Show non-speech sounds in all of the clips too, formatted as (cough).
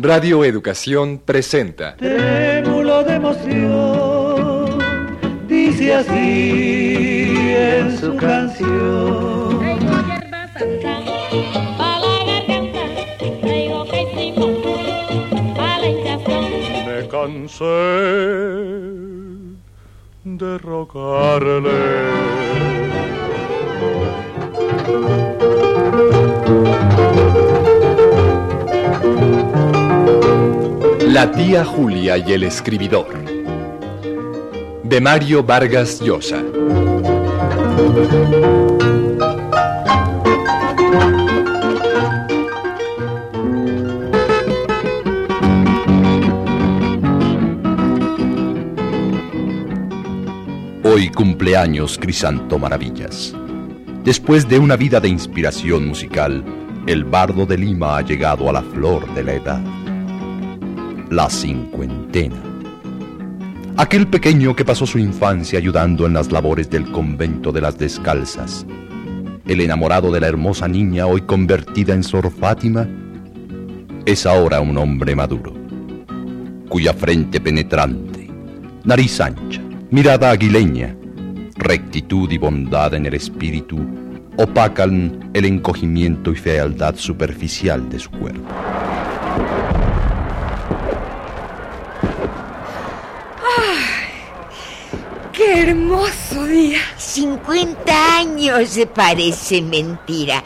Radio Educación presenta. Trémulo de emoción, dice así en su canción. Me cansé de rogarle. La tía Julia y el escribidor. De Mario Vargas Llosa. Hoy cumpleaños Crisanto Maravillas. Después de una vida de inspiración musical, el bardo de Lima ha llegado a la flor de la edad. La cincuentena. Aquel pequeño que pasó su infancia ayudando en las labores del convento de las descalzas. El enamorado de la hermosa niña hoy convertida en Sor Fátima es ahora un hombre maduro, cuya frente penetrante, nariz ancha, mirada aguileña, rectitud y bondad en el espíritu opacan el encogimiento y fealdad superficial de su cuerpo. ¡Qué hermoso día! 50 años se parece mentira.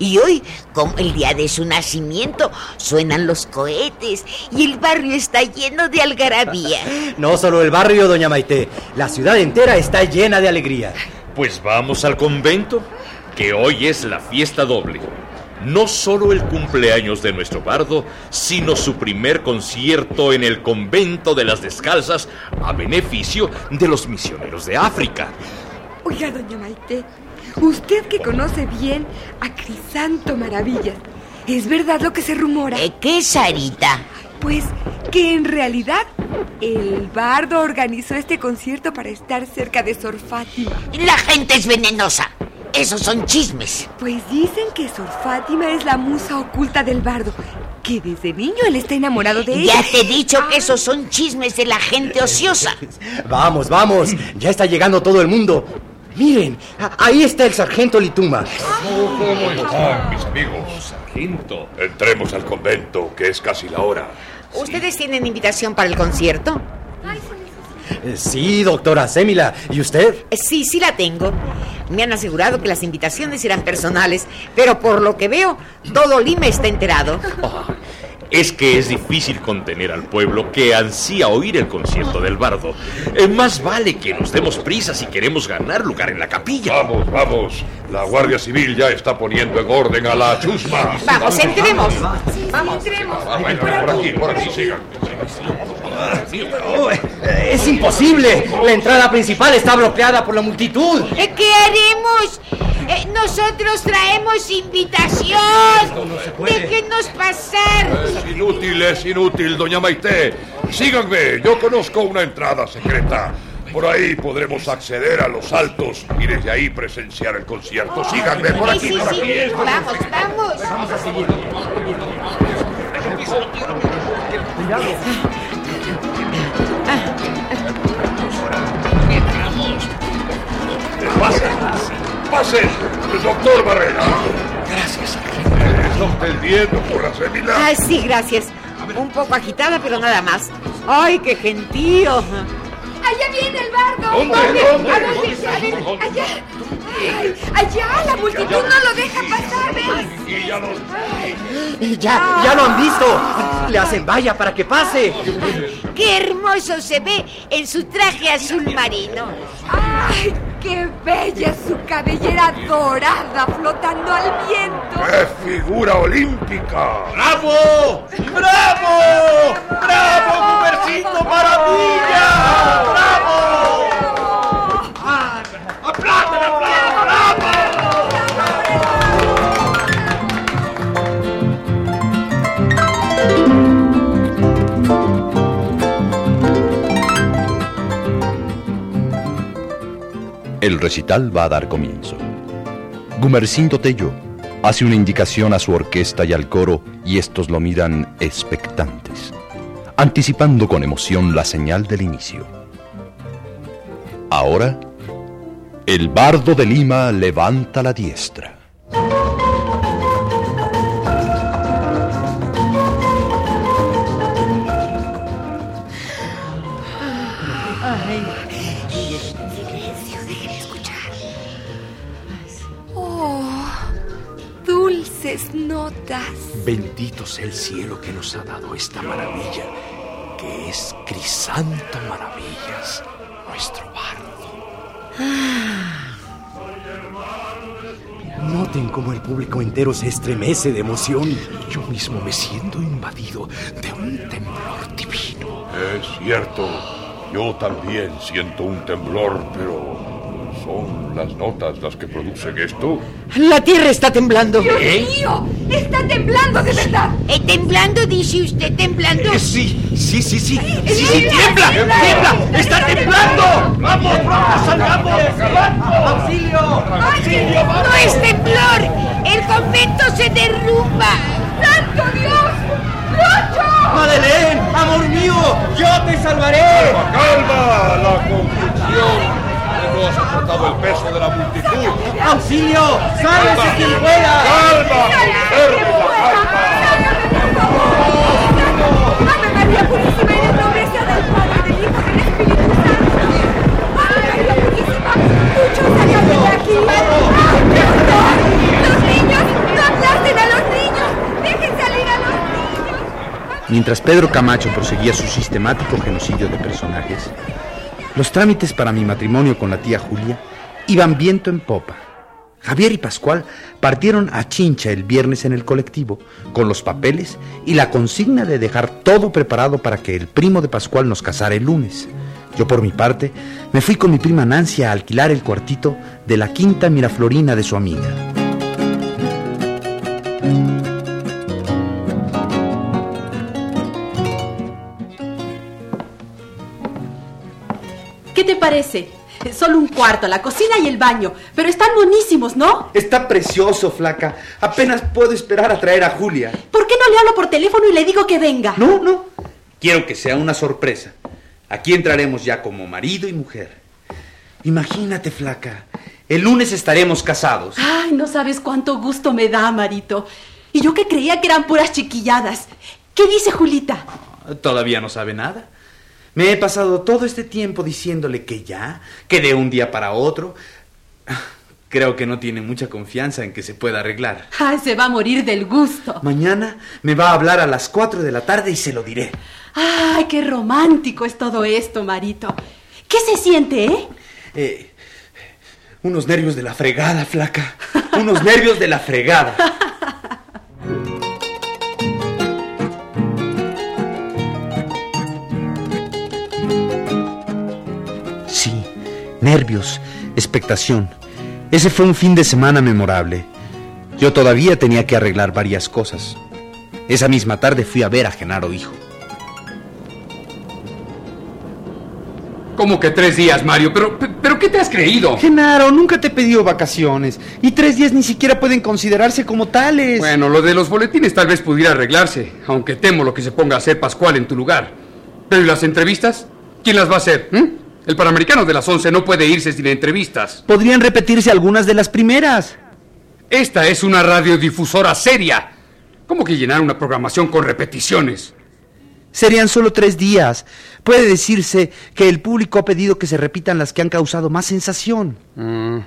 Y hoy, como el día de su nacimiento, suenan los cohetes y el barrio está lleno de algarabía. (laughs) No solo el barrio, doña Maite, la ciudad entera está llena de alegría. Pues vamos al convento, que hoy es la fiesta doble. No solo el cumpleaños de nuestro bardo, sino su primer concierto en el convento de las descalzas a beneficio de los misioneros de África. Oiga, doña Maite, usted que conoce bien a Crisanto Maravillas, ¿es verdad lo que se rumora? ¿Eh, ¿Qué, Sarita? Pues que en realidad el bardo organizó este concierto para estar cerca de Sor Fátima. La gente es venenosa. Esos son chismes. Pues dicen que Sor Fátima es la musa oculta del bardo, que desde niño él está enamorado de ella. Ya te he dicho que esos son chismes de la gente ociosa. (laughs) Vamos, vamos, ya está llegando todo el mundo. Miren, ahí está el sargento Lituma. ¿Cómo están, mis amigos? Sargento. Entremos al convento, que es casi la hora. ¿Ustedes tienen invitación para el concierto? Eh, Sí, doctora Sémila. ¿Y usted? Eh, Sí, sí la tengo. Me han asegurado que las invitaciones eran personales, pero por lo que veo, todo Lima está enterado. Ah, es que es difícil contener al pueblo que ansía oír el concierto del bardo. Eh, más vale que nos demos prisa si queremos ganar lugar en la capilla. Vamos, vamos. La Guardia Civil ya está poniendo en orden a la chusma. Vamos, entremos. Vamos, entremos. Ah, bueno, por aquí, por aquí, sigan. Oh, (laughs) es imposible. La entrada principal está bloqueada por la multitud. Eh, ¿Qué haremos? Eh, nosotros traemos invitación. Déjenos pasar. Es inútil, es inútil, doña Maite. Síganme, yo conozco una entrada secreta. Por ahí podremos acceder a los altos y desde ahí presenciar el concierto. Síganme, por Sí, aquí, sí, por sí. aquí. Vamos, vamos. Pasen, doctor Barrera. Gracias, ¿Está usted bien, doctora Semila? Ay, sí, gracias. Un poco agitada, pero nada más. Ay, qué gentío. ¡Allá viene el bardo! ¿Dónde? ¿Dónde? A ver, ¿Dónde a ver, está? allá. Ay, allá, la multitud no lo deja pasar, ¿ves? Y ya los... Eh, Ya, ya lo han visto. Le hacen valla para que pase. Qué hermoso se ve en su traje azul marino. ¡Ay, qué bella es su cabellera dorada flotando al viento! ¡Qué figura olímpica! ¡Bravo! ¡Bravo! ¡Bravo, Gumercito Maravilla! ¡Bravo! El recital va a dar comienzo. Gumercindo Tello, Hace una indicación a su orquesta y al coro y estos lo miran expectantes, anticipando con emoción la señal del inicio. Ahora, el bardo de Lima levanta la diestra. Oh, dulces notas. Bendito sea el cielo que nos ha dado esta maravilla, que es Crisanto Maravillas, nuestro bardo. Noten cómo el público entero se estremece de emoción. Yo mismo me siento invadido de un temblor divino. Es cierto, yo también siento un temblor, pero ¿son las notas las que producen esto? La tierra está temblando. ¡Dios mío! ¡Está temblando de verdad! ¿Eh, ¿Temblando, dice usted? ¿Temblando? Sí, sí, sí, sí. sí, sí, tiembla, tiembla, está temblando. Vamos, vamos, salgamos. ¡Auxilio! ¡Oye! ¡No es temblor! ¡El convento se derrumba! ¡Santo Dios! ¡Lucho! ¡Madeleine! ¡Amor mío! ¡Yo te salvaré! ¡Calma, calma! La confusión no ha soportado el peso de la multitud. ¡Auxilio! ¡Sálvese quien pueda! ¡Calma, calma! ¡Ave María Purísima nombre sea del Padre, del Hijo, del Espíritu Santo! ¡Ave María Purísima! ¡Lucho, sácame de aquí! ¡Ah, no! ¡Los niños! ¡No aplasten a los niños! ¡Dejen salir a los niños! Mientras Pedro Camacho proseguía su sistemático genocidio de personajes, los trámites para mi matrimonio con la tía Julia iban viento en popa. Javier y Pascual partieron a Chincha el viernes en el colectivo, con los papeles y la consigna de dejar todo preparado para que el primo de Pascual nos casara el lunes. Yo por mi parte me fui con mi prima Nancy a alquilar el cuartito de la quinta Miraflorina de su amiga. Te parece? Solo un cuarto, la cocina y el baño, pero están buenísimos, ¿no? Está precioso, flaca. Apenas puedo esperar a traer a Julia. ¿Por qué no le hablo por teléfono y le digo que venga? No, no. Quiero que sea una sorpresa. Aquí entraremos ya como marido y mujer. Imagínate, flaca. El lunes estaremos casados. Ay, no sabes cuánto gusto me da, Marito. Y yo que creía que eran puras chiquilladas. ¿Qué dice Julita? Todavía no sabe nada. Me he pasado todo este tiempo diciéndole que ya, que de un día para otro. Creo que no tiene mucha confianza en que se pueda arreglar. Ay, se va a morir del gusto. Mañana me va a hablar a las 4 de la tarde y se lo diré. Ay, qué romántico es todo esto, Marito. ¿Qué se siente, eh? Eh, unos nervios de la fregada, flaca. Unos nervios de la fregada. (laughs) nervios, expectación. Ese fue un fin de semana memorable. Yo todavía tenía que arreglar varias cosas. Esa misma tarde fui a ver a Genaro hijo. ¿Cómo que tres días, Mario? ¿Pero, pero qué te has creído? Genaro, nunca te he pedido vacaciones. Y tres días ni siquiera pueden considerarse como tales. Bueno, lo de los boletines tal vez pudiera arreglarse, aunque temo lo que se ponga a hacer Pascual en tu lugar. Pero ¿y las entrevistas? ¿Quién las va a hacer? ¿Mm? El Panamericano de las 11 no puede irse sin entrevistas. Podrían repetirse algunas de las primeras. Esta es una radiodifusora seria. ¿Cómo que llenar una programación con repeticiones? Serían solo tres días. Puede decirse que el público ha pedido que se repitan las que han causado más sensación. Mm.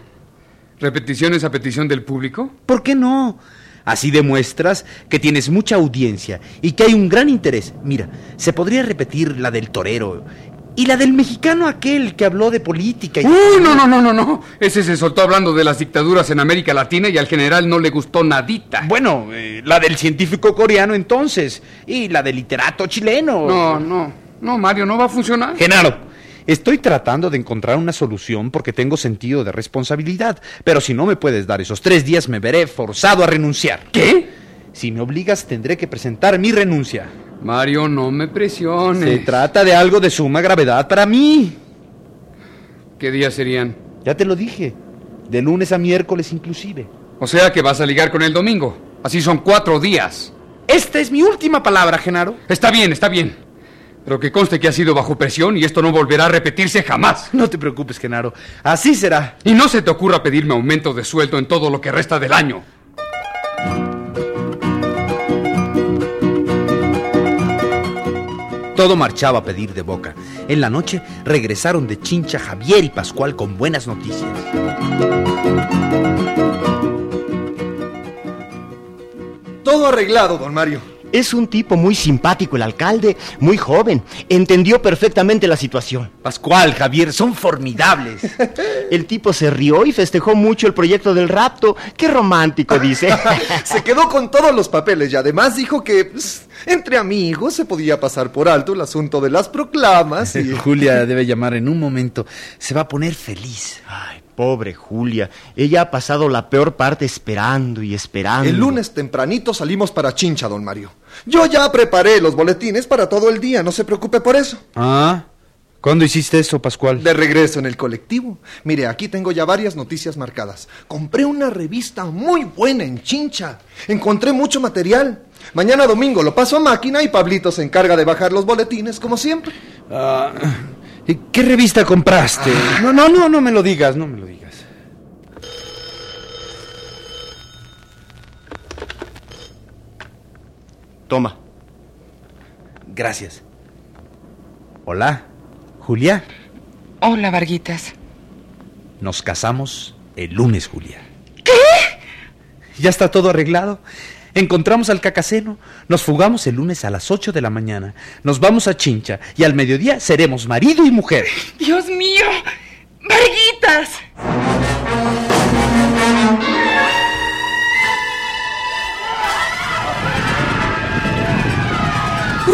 ¿Repeticiones a petición del público? ¿Por qué no? Así demuestras que tienes mucha audiencia y que hay un gran interés. Mira, se podría repetir la del torero y la del mexicano aquel que habló de política y... ¡Uh, no, no, no, no, no! Ese se soltó hablando de las dictaduras en América Latina y al general no le gustó nadita. Bueno, eh, la del científico coreano entonces y la del literato chileno. No, no, no, Mario, no va a funcionar. Genaro, estoy tratando de encontrar una solución porque tengo sentido de responsabilidad, pero si no me puedes dar esos tres días me veré forzado a renunciar. ¿Qué? Si me obligas tendré que presentar mi renuncia. Mario, no me presiones. Se trata de algo de suma gravedad para mí. ¿Qué días serían? Ya te lo dije. De lunes a miércoles inclusive. O sea que vas a ligar con el domingo. Así son cuatro días. Esta es mi última palabra, Genaro. Está bien, está bien. Pero que conste que ha sido bajo presión y esto no volverá a repetirse jamás. No te preocupes, Genaro. Así será. Y no se te ocurra pedirme aumento de sueldo en todo lo que resta del año. Todo marchaba a pedir de boca. En la noche regresaron de Chincha Javier y Pascual con buenas noticias. Todo arreglado, don Mario. Es un tipo muy simpático el alcalde, muy joven. Entendió perfectamente la situación. Pascual, Javier, son formidables. (laughs) El tipo se rió y festejó mucho el proyecto del rapto. Qué romántico, dice. (laughs) se quedó con todos los papeles y además dijo que pues, entre amigos se podía pasar por alto el asunto de las proclamas y... (laughs) Julia debe llamar en un momento. Se va a poner feliz. Ay, pobre Julia. Ella ha pasado la peor parte esperando y esperando. El lunes tempranito salimos para Chincha, don Mario. Yo ya preparé los boletines para todo el día, no se preocupe por eso. Ah, ¿cuándo hiciste eso, Pascual? De regreso en el colectivo. Mire, aquí tengo ya varias noticias marcadas. Compré una revista muy buena en Chincha. Encontré mucho material. Mañana domingo lo paso a máquina y Pablito se encarga de bajar los boletines, como siempre. Ah, ¿y ¿Qué revista compraste? No, no, no, no me lo digas, no me lo digas. Toma. Gracias. Hola, Julia. Hola, Varguitas. Nos casamos el lunes, Julia. ¿Qué? Ya está todo arreglado. Encontramos al cacaceno, nos fugamos el lunes a las 8 de la mañana, nos vamos a Chincha y al mediodía seremos marido y mujer. Dios mío, Varguitas.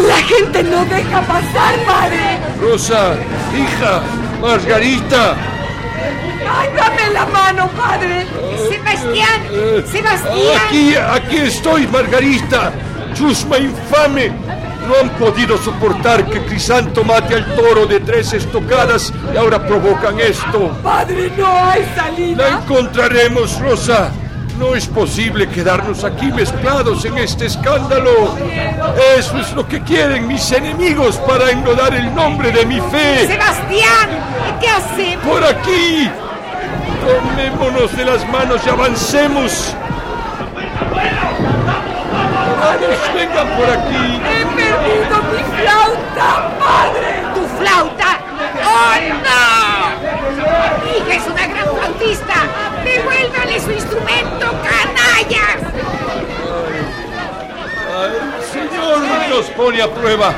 La gente no deja pasar, padre. Rosa, hija, Margarita. Ay, dame la mano, padre. Sebastián, Sebastián. Aquí, aquí estoy, Margarita. Chusma infame. No han podido soportar que Crisanto mate al toro de tres estocadas y ahora provocan esto. Padre, no hay salida. La encontraremos, Rosa. No es posible quedarnos aquí mezclados en este escándalo. Eso es lo que quieren mis enemigos para enlodar el nombre de mi fe. Sebastián, ¿qué hacemos? Por aquí. Tomémonos de las manos y avancemos. Vamos, vengan por aquí. He perdido mi flauta, padre. ¿Tu flauta? ¡Oh, no! Mi hija es una gran flautista. Devuélvale su instrumento, canallas. El Señor nos pone a prueba.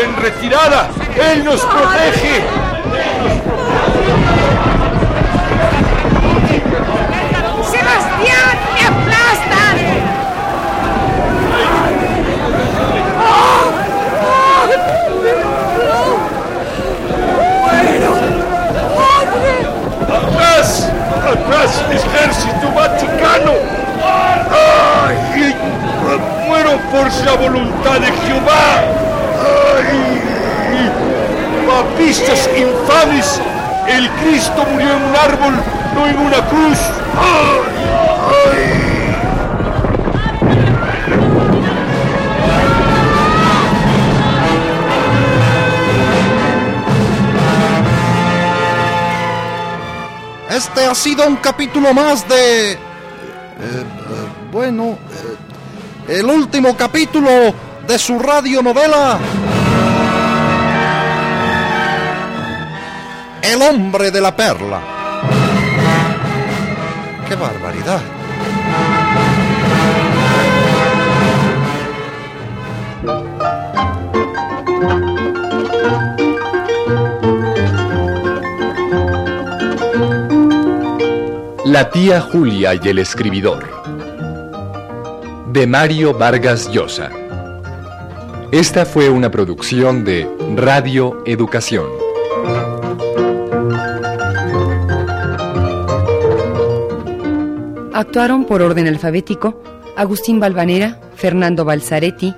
En retirada, Él nos protege. Sebastián, El Cristo murió en un árbol, no en una cruz. Este ha sido un capítulo más de... eh, eh, bueno, eh, el último capítulo de su radionovela. Hombre de la perla. ¡Qué barbaridad! La tía Julia y el escribidor. De Mario Vargas Llosa. Esta fue una producción de Radio Educación. Actuaron por orden alfabético Agustín Balvanera, Fernando Balzaretti,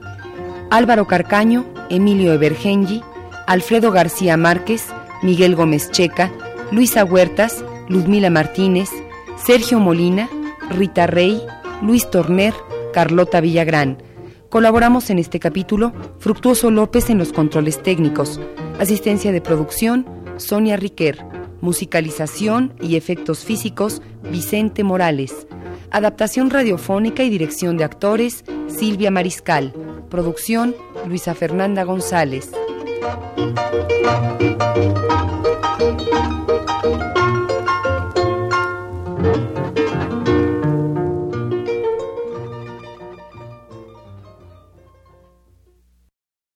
Álvaro Carcaño, Emilio Evergengi, Alfredo García Márquez, Miguel Gómez Checa, Luisa Huertas, Ludmila Martínez, Sergio Molina, Rita Rey, Luis Torner, Carlota Villagrán. Colaboramos en este capítulo Fructuoso López en los controles técnicos, asistencia de producción Sonia Riquer, musicalización y efectos físicos Vicente Morales, adaptación radiofónica y dirección de actores Silvia Mariscal, producción Luisa Fernanda González.